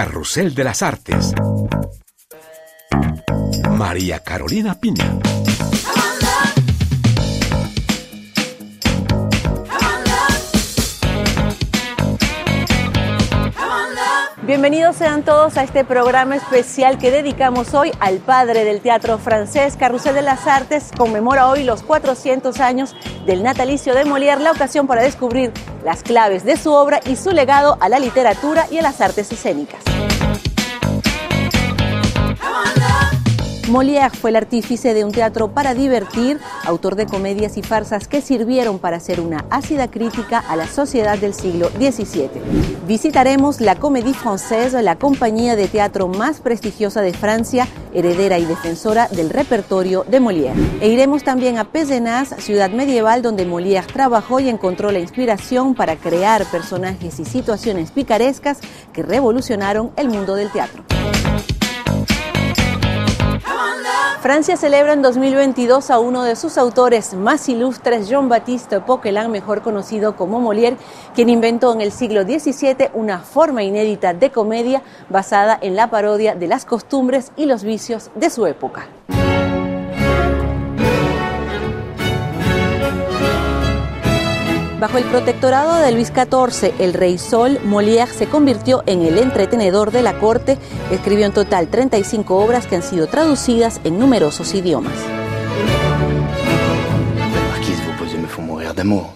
Carrusel de las Artes. María Carolina Piña. Bienvenidos sean todos a este programa especial que dedicamos hoy al padre del teatro francés. Carrusel de las Artes conmemora hoy los 400 años del natalicio de Molière, la ocasión para descubrir las claves de su obra y su legado a la literatura y a las artes escénicas. Molière fue el artífice de un teatro para divertir, autor de comedias y farsas que sirvieron para hacer una ácida crítica a la sociedad del siglo XVII. Visitaremos la Comédie Française, la compañía de teatro más prestigiosa de Francia, heredera y defensora del repertorio de Molière. E iremos también a Pézenas, ciudad medieval donde Molière trabajó y encontró la inspiración para crear personajes y situaciones picarescas que revolucionaron el mundo del teatro. Francia celebra en 2022 a uno de sus autores más ilustres, Jean-Baptiste Poquelin, mejor conocido como Molière, quien inventó en el siglo XVII una forma inédita de comedia basada en la parodia de las costumbres y los vicios de su época. Bajo el protectorado de Luis XIV, el rey Sol, Molière se convirtió en el entretenedor de la corte. Escribió en total 35 obras que han sido traducidas en numerosos idiomas. Marquise, vos yeux me font mourir d'amour.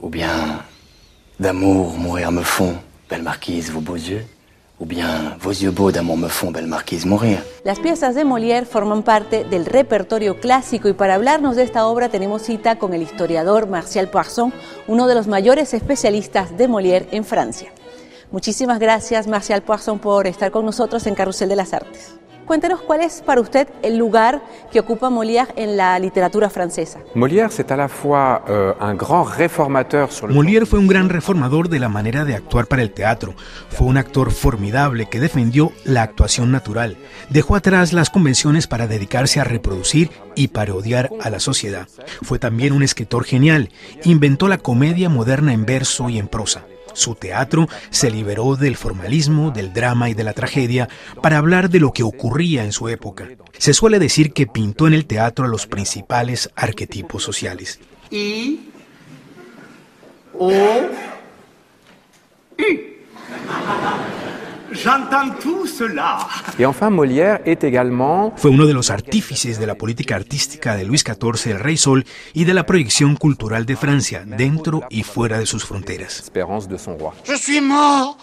Ou bien, d'amour mourir me font. Belle marquise, vos beaux yeux. Ou bien, vos yeux beaux d'amour me font, belle marquise, mourir. Las piezas de Molière forman parte del repertorio clásico y para hablarnos de esta obra tenemos cita con el historiador Martial Poisson, uno de los mayores especialistas de Molière en Francia. Muchísimas gracias Martial Poisson por estar con nosotros en Carrusel de las Artes. Cuéntenos cuál es para usted el lugar que ocupa Molière en la literatura francesa. Molière, euh, Molière fue un gran reformador de la manera de actuar para el teatro. Fue un actor formidable que defendió la actuación natural. Dejó atrás las convenciones para dedicarse a reproducir y parodiar a la sociedad. Fue también un escritor genial. Inventó la comedia moderna en verso y en prosa. Su teatro se liberó del formalismo, del drama y de la tragedia para hablar de lo que ocurría en su época. Se suele decir que pintó en el teatro a los principales arquetipos sociales. I O. J'entends tout cela. Et enfin, Molière est également Fue uno de los artífices de la política artística de Luis XIV, el Rey Sol, y de la proyección cultural de Francia, dentro y fuera de sus fronteras. de son roi. Je suis mort.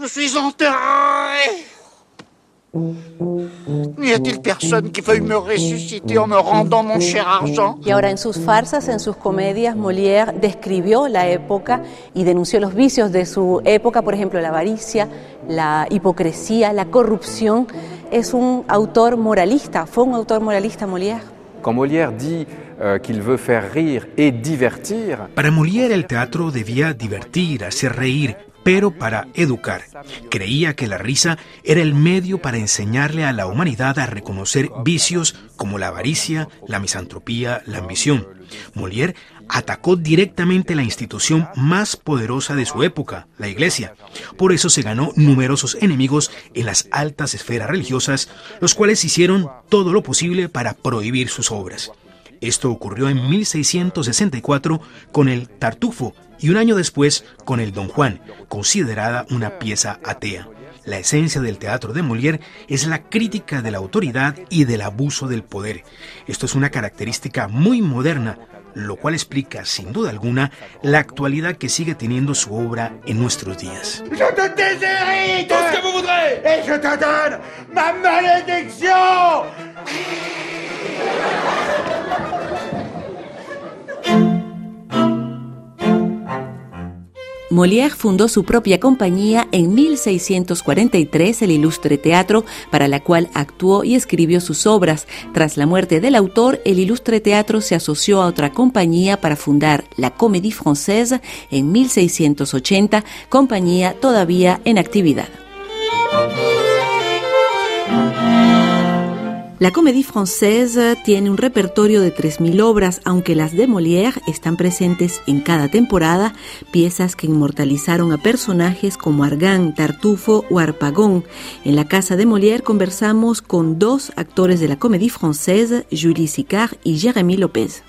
Je suis enterré. N'y a-t-il personne qui veuille me ressusciter en me rendant mon cher argent Y ahora en sus farsas, en sus comedias, Molière describió la época y denunció los vicios de su época, por ejemplo, la avaricia, la hipocresía, la corrupción. Es un autor moralista, fue un autor moralista Molière. Quand Molière dit euh, qu'il veut faire rire et divertir, Para Molière el teatro debía divertir, hacer reír, pero para educar. Creía que la risa era el medio para enseñarle a la humanidad a reconocer vicios como la avaricia, la misantropía, la ambición. Molière atacó directamente la institución más poderosa de su época, la Iglesia. Por eso se ganó numerosos enemigos en las altas esferas religiosas, los cuales hicieron todo lo posible para prohibir sus obras. Esto ocurrió en 1664 con el Tartufo y un año después con el Don Juan, considerada una pieza atea. La esencia del teatro de Molière es la crítica de la autoridad y del abuso del poder. Esto es una característica muy moderna, lo cual explica, sin duda alguna, la actualidad que sigue teniendo su obra en nuestros días. Je Molière fundó su propia compañía en 1643, el Ilustre Teatro, para la cual actuó y escribió sus obras. Tras la muerte del autor, el Ilustre Teatro se asoció a otra compañía para fundar la Comédie Française en 1680, compañía todavía en actividad. La Comédie Française tiene un repertorio de 3.000 obras, aunque las de Molière están presentes en cada temporada, piezas que inmortalizaron a personajes como Argan, Tartufo o Arpagón. En la casa de Molière conversamos con dos actores de la Comédie Française, Julie Sicard y Jérémy López.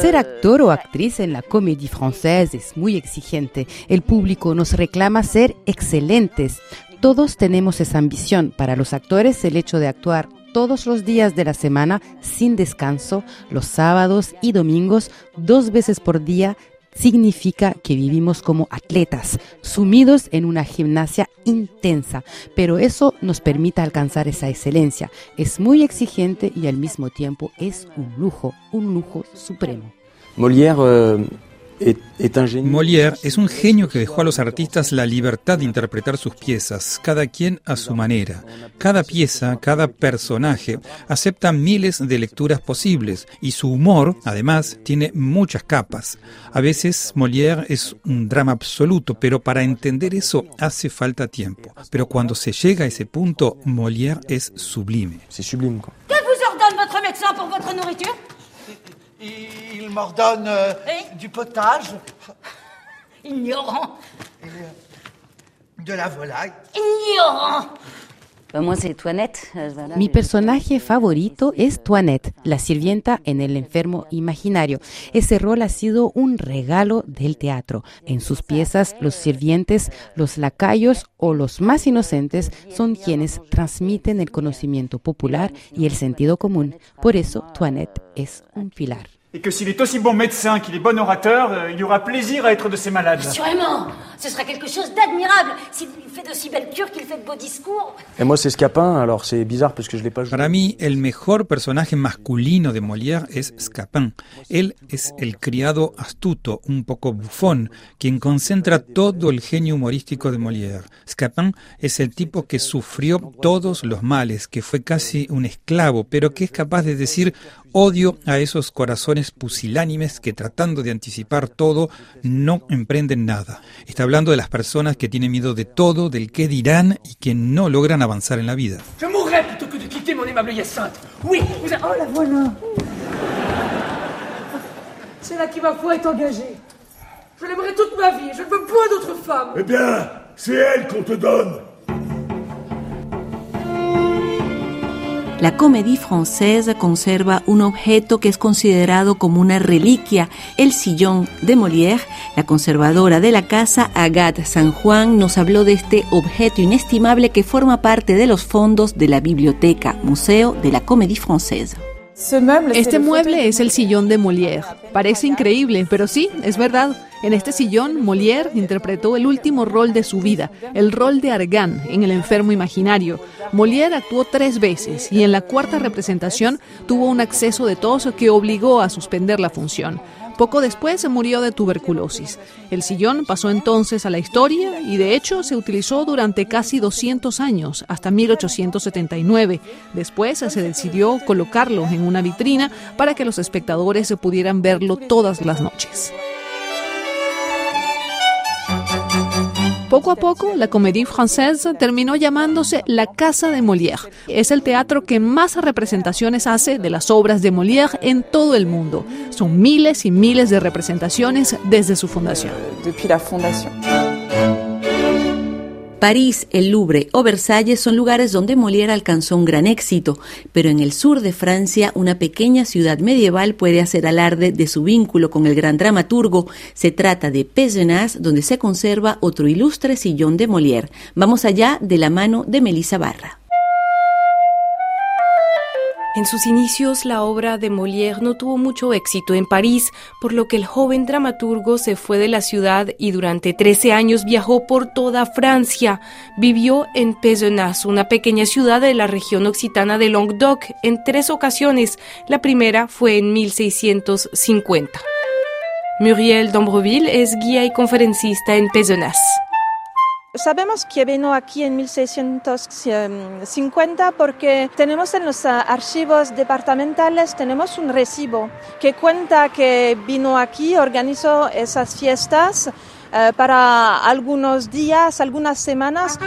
Ser actor o actriz en la comédie française es muy exigente. El público nos reclama ser excelentes. Todos tenemos esa ambición. Para los actores, el hecho de actuar todos los días de la semana sin descanso, los sábados y domingos, dos veces por día, significa que vivimos como atletas, sumidos en una gimnasia intensa, pero eso nos permite alcanzar esa excelencia. Es muy exigente y al mismo tiempo es un lujo, un lujo supremo. Molière euh, Molière es un genio que dejó a los artistas la libertad de interpretar sus piezas, cada quien a su manera. Cada pieza, cada personaje acepta miles de lecturas posibles y su humor, además, tiene muchas capas. A veces Molière es un drama absoluto, pero para entender eso hace falta tiempo. Pero cuando se llega a ese punto, Molière es sublime. Que vous ordonne votre médecin pour votre nourriture Il m'ordonne euh, du potage. Ignorant. Et, euh, de la volaille. Ignorant. Mi personaje favorito es Toinette, la sirvienta en El enfermo imaginario. Ese rol ha sido un regalo del teatro. En sus piezas, los sirvientes, los lacayos o los más inocentes son quienes transmiten el conocimiento popular y el sentido común. Por eso, Toinette es un pilar. Et que s'il est aussi bon médecin qu'il est bon orateur, euh, il aura plaisir à être de ses malades. Assurément, ce sera quelque chose d'admirable s'il fait de si belles cures qu'il fait de beaux discours. Et moi, c'est Scapin, alors c'est bizarre parce que je l'ai pas joué. Para mí, el mejor personaje masculino de Molière es Scapin. Él es el criado astuto, un poco bufón, quien concentra todo el genio humorístico de Molière. Scapin es el tipo que sufrió todos los males, que fue casi un esclavo, pero que es capaz de decir odio a esos corazones pusilánimes que tratando de anticipar todo no emprenden nada. Está hablando de las personas que tienen miedo de todo, del qué dirán y que no logran avanzar en la vida. Je mourrais plutôt que de quitter mon aimable Hyacinthe. Oui, vous avez... Oh, la voilà C'est là qui, ma foi, est engagée. Je l'aimerai toute ma vie. Je ne veux point d'autre femme. Eh bien, c'est elle qu'on te donne. La Comédie Française conserva un objeto que es considerado como una reliquia, el sillón de Molière. La conservadora de la casa, Agathe San Juan, nos habló de este objeto inestimable que forma parte de los fondos de la biblioteca Museo de la Comédie Française. Este mueble es el sillón de Molière. Parece increíble, pero sí, es verdad. En este sillón, Molière interpretó el último rol de su vida, el rol de Argan en El enfermo imaginario. Molière actuó tres veces y en la cuarta representación tuvo un acceso de tos que obligó a suspender la función. Poco después se murió de tuberculosis. El sillón pasó entonces a la historia y de hecho se utilizó durante casi 200 años, hasta 1879. Después se decidió colocarlo en una vitrina para que los espectadores pudieran verlo todas las noches. Poco a poco, la Comédie Française terminó llamándose la Casa de Molière. Es el teatro que más representaciones hace de las obras de Molière en todo el mundo. Son miles y miles de representaciones desde su fundación. París, el Louvre o Versalles son lugares donde Molière alcanzó un gran éxito, pero en el sur de Francia una pequeña ciudad medieval puede hacer alarde de su vínculo con el gran dramaturgo. Se trata de Pézenas, donde se conserva otro ilustre sillón de Molière. Vamos allá de la mano de Melissa Barra. En sus inicios, la obra de Molière no tuvo mucho éxito en París, por lo que el joven dramaturgo se fue de la ciudad y durante 13 años viajó por toda Francia. Vivió en Pézenas, una pequeña ciudad de la región occitana de Languedoc, en tres ocasiones. La primera fue en 1650. Muriel d'Ambreville es guía y conferencista en Pézenas. Sabemos que vino aquí en 1650 porque tenemos en los archivos departamentales tenemos un recibo que cuenta que vino aquí, organizó esas fiestas eh, para algunos días, algunas semanas.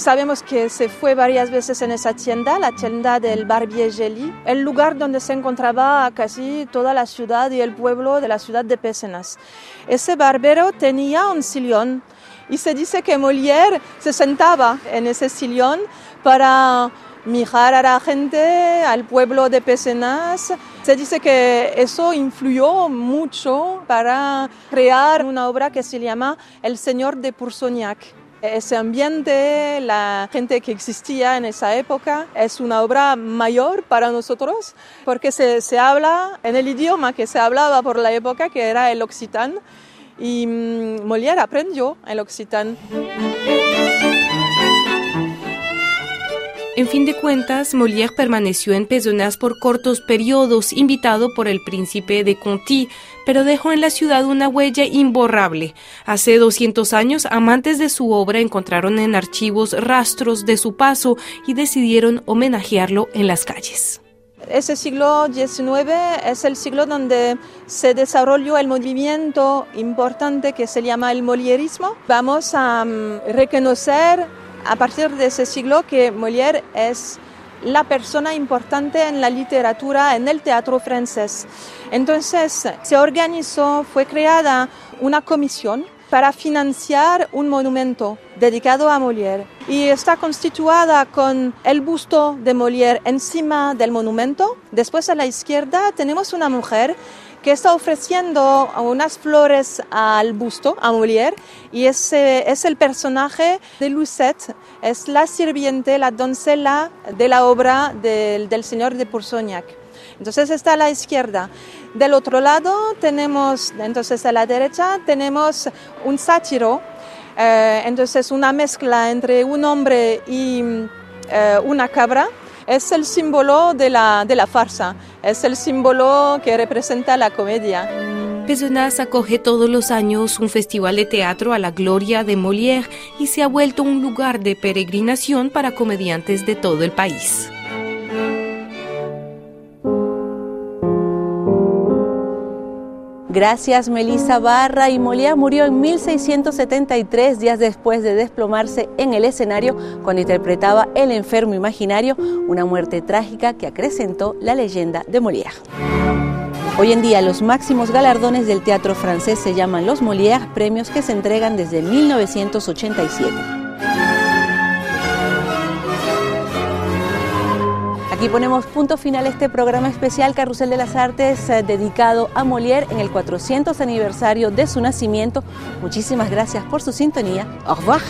Sabemos que se fue varias veces en esa tienda, la tienda del Barbier Gelly, el lugar donde se encontraba casi toda la ciudad y el pueblo de la ciudad de Pézenas. Ese barbero tenía un sillón y se dice que Molière se sentaba en ese sillón para mirar a la gente, al pueblo de Pézenas. Se dice que eso influyó mucho para crear una obra que se llama El Señor de Pourceaugnac. Ese ambiente, la gente que existía en esa época, es una obra mayor para nosotros porque se, se habla en el idioma que se hablaba por la época, que era el occitán, y mm, Molière aprendió el occitán. En fin de cuentas, Molière permaneció en Pézenas por cortos periodos, invitado por el príncipe de Conti, pero dejó en la ciudad una huella imborrable. Hace 200 años, amantes de su obra encontraron en archivos rastros de su paso y decidieron homenajearlo en las calles. Ese siglo XIX es el siglo donde se desarrolló el movimiento importante que se llama el molierismo. Vamos a mm, reconocer a partir de ese siglo que Molière es la persona importante en la literatura, en el teatro francés. Entonces se organizó, fue creada una comisión para financiar un monumento dedicado a Molière y está constituida con el busto de Molière encima del monumento. Después a la izquierda tenemos una mujer que está ofreciendo unas flores al busto, a Molière, y ese es el personaje de Lucette, es la sirviente, la doncella de la obra del, del señor de Pourceaugnac. Entonces está a la izquierda. Del otro lado tenemos, entonces a la derecha tenemos un sátiro, eh, entonces una mezcla entre un hombre y eh, una cabra es el símbolo de la, de la farsa, es el símbolo que representa la comedia. Pézenas acoge todos los años un festival de teatro a la gloria de Molière y se ha vuelto un lugar de peregrinación para comediantes de todo el país. Gracias, Melissa Barra. Y Molière murió en 1673, días después de desplomarse en el escenario cuando interpretaba El enfermo imaginario, una muerte trágica que acrecentó la leyenda de Molière. Hoy en día los máximos galardones del teatro francés se llaman los Molière, premios que se entregan desde 1987. Aquí ponemos punto final a este programa especial Carrusel de las Artes eh, dedicado a Molière en el 400 aniversario de su nacimiento. Muchísimas gracias por su sintonía. Au revoir.